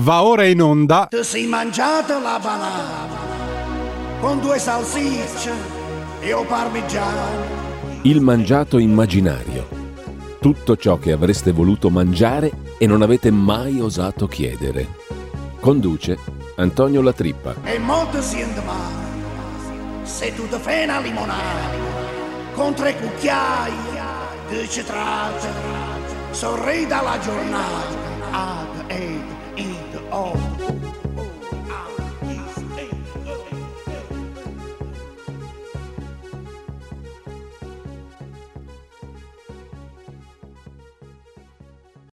Va ora in onda. Ti sei mangiato la banana con due salsicce e o parmigiano. Il mangiato immaginario. Tutto ciò che avreste voluto mangiare e non avete mai osato chiedere. Conduce Antonio Latrippa. E molto siente male se tu ti fai una limonata con tre cucchiai di citrate. Sorridi dalla giornata. Ad, o.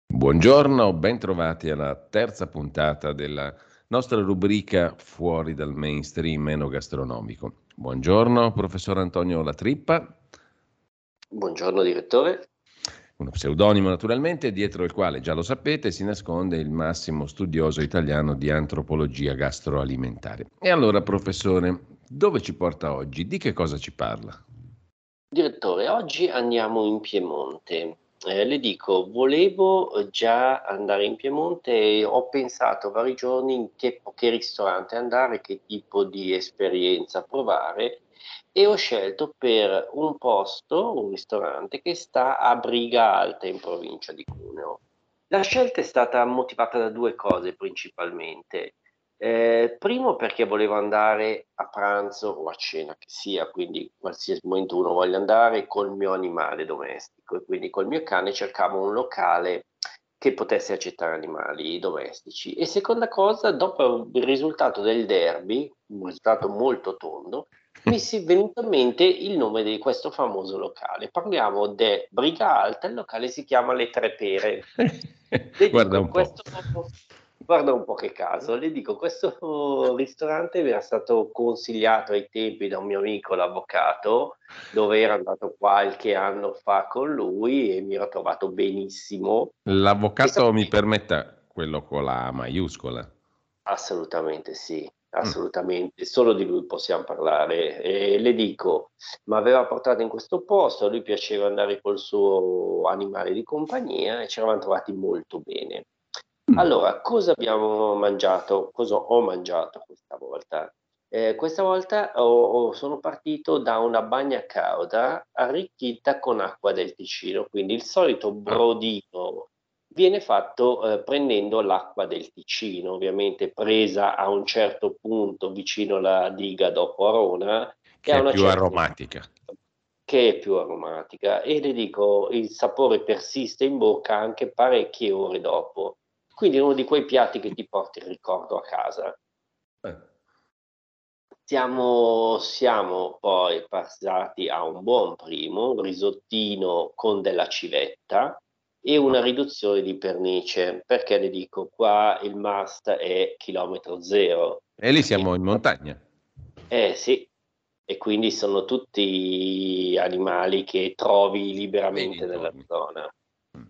Buongiorno, bentrovati alla terza puntata della nostra rubrica Fuori dal mainstream enogastronomico. Buongiorno, professor Antonio Latrippa. Buongiorno direttore. Uno pseudonimo naturalmente, dietro il quale, già lo sapete, si nasconde il massimo studioso italiano di antropologia gastroalimentare. E allora, professore, dove ci porta oggi? Di che cosa ci parla? Direttore, oggi andiamo in Piemonte. Eh, le dico, volevo già andare in Piemonte e ho pensato vari giorni in che, che ristorante andare, che tipo di esperienza provare e ho scelto per un posto, un ristorante che sta a Briga Alta in provincia di Cuneo. La scelta è stata motivata da due cose principalmente. Eh, primo perché volevo andare a pranzo o a cena che sia, quindi qualsiasi momento uno voglia andare col mio animale domestico e quindi col mio cane cercavo un locale che potesse accettare animali domestici. E seconda cosa, dopo il risultato del derby, un risultato molto tondo, mi si è venuto in mente il nome di questo famoso locale. Parliamo di Briga Alta, il locale si chiama Le Tre Pere. Le Guarda un po'. questo, guarda un po' che caso, le dico, questo ristorante mi era stato consigliato ai tempi da un mio amico, l'avvocato, dove ero andato qualche anno fa con lui e mi ero trovato benissimo. L'avvocato mi permetta quello con la maiuscola. Assolutamente sì, assolutamente, solo di lui possiamo parlare. E le dico, mi aveva portato in questo posto, a lui piaceva andare col suo animale di compagnia e ci eravamo trovati molto bene. Mm. Allora, cosa abbiamo mangiato? Cosa ho mangiato questa volta? Eh, questa volta ho- ho- sono partito da una bagna cauda arricchita con acqua del Ticino, quindi il solito brodino viene fatto eh, prendendo l'acqua del Ticino, ovviamente presa a un certo punto vicino alla diga dopo Arona, Che è più certa- aromatica. che è più aromatica e le dico il sapore persiste in bocca anche parecchie ore dopo. Quindi è uno di quei piatti che ti porti il ricordo a casa. Eh, Siamo, siamo poi passati a un buon primo, un risottino con della civetta e una riduzione di pernice, perché le dico qua il must è chilometro zero. E lì siamo in montagna. Eh sì, e quindi sono tutti animali che trovi liberamente nella zona. Mm.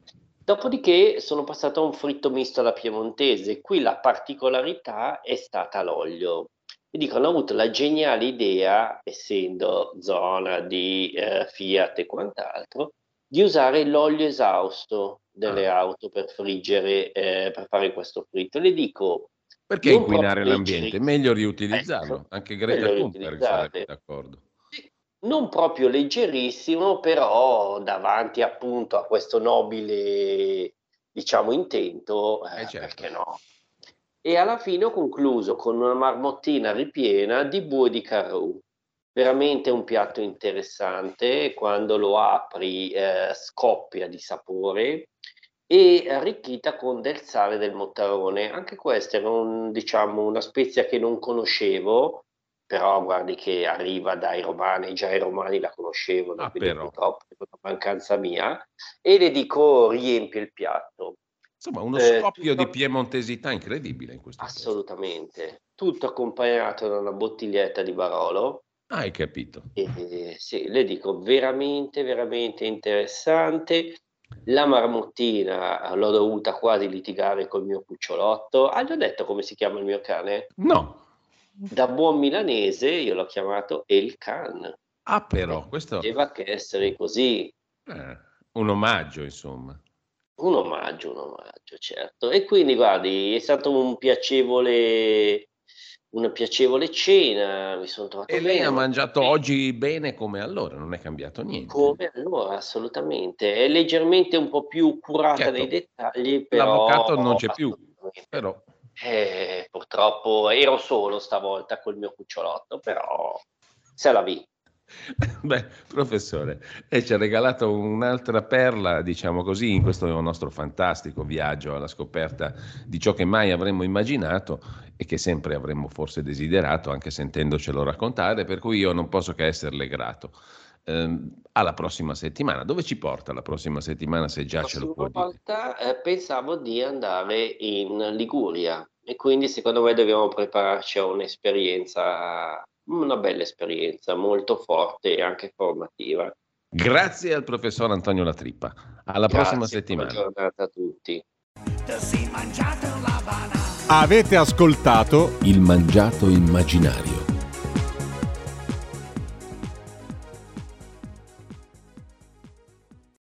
Dopodiché sono passato a un fritto misto alla piemontese. Qui la particolarità è stata l'olio. Mi dicono, hanno avuto la geniale idea, essendo zona di eh, Fiat e quant'altro, di usare l'olio esausto delle Ah. auto per friggere, eh, per fare questo fritto. Le dico, Perché inquinare l'ambiente? Meglio riutilizzarlo. Ecco, Anche Greta Thunberg sarebbe d'accordo. non proprio leggerissimo, però davanti appunto a questo nobile, diciamo, intento, eh, Eh, certo. perché no? E alla fine ho concluso con una marmottina ripiena di bue di carrù. Veramente un piatto interessante, quando lo apri eh, scoppia di sapore e arricchita con del sale del Mottarone. Anche questa era un, diciamo, una spezia che non conoscevo, però guardi che arriva dai romani, già i romani la conoscevano, Ah, quindi però. purtroppo è una mancanza mia, e le dico riempie il piatto. Insomma, uno Eh, scoppio tutto- di piemontesità incredibile in questo. Assolutamente, tutto accompagnato da una bottiglietta di Barolo. Ah, hai capito. E, sì, le dico veramente, veramente interessante. La marmottina l'ho dovuta quasi litigare col mio cucciolotto. Ah, gli ho detto come si chiama il mio cane? No. Da buon milanese io l'ho chiamato El Can. Ah, però, questo Doveva che essere così. eh, un omaggio, insomma. Un omaggio, un omaggio, certo. E quindi guardi, è stato un piacevole una piacevole cena, mi sono trovato E lei bene. ha mangiato oggi bene come allora, non è cambiato niente. Come allora, assolutamente. È leggermente un po' più curata Certo. nei dettagli, però L'avvocato non c'è più, però Eh, purtroppo ero solo stavolta col mio cucciolotto, però se la vi. Beh, professore, e ci ha regalato un'altra perla, diciamo così, in questo nostro fantastico viaggio alla scoperta di ciò che mai avremmo immaginato e che sempre avremmo forse desiderato, anche sentendocelo raccontare, per cui io non posso che esserle grato. Ehm, alla prossima settimana. Dove ci porta la prossima settimana, se già La ce lo può dire? volta eh, pensavo di andare in Liguria e quindi secondo me dobbiamo prepararci a un'esperienza, una bella esperienza, molto forte e anche formativa. Grazie al professor Antonio Latrippa. Alla prossima Grazie, settimana. Buona giornata a tutti. La. Avete ascoltato Il mangiato immaginario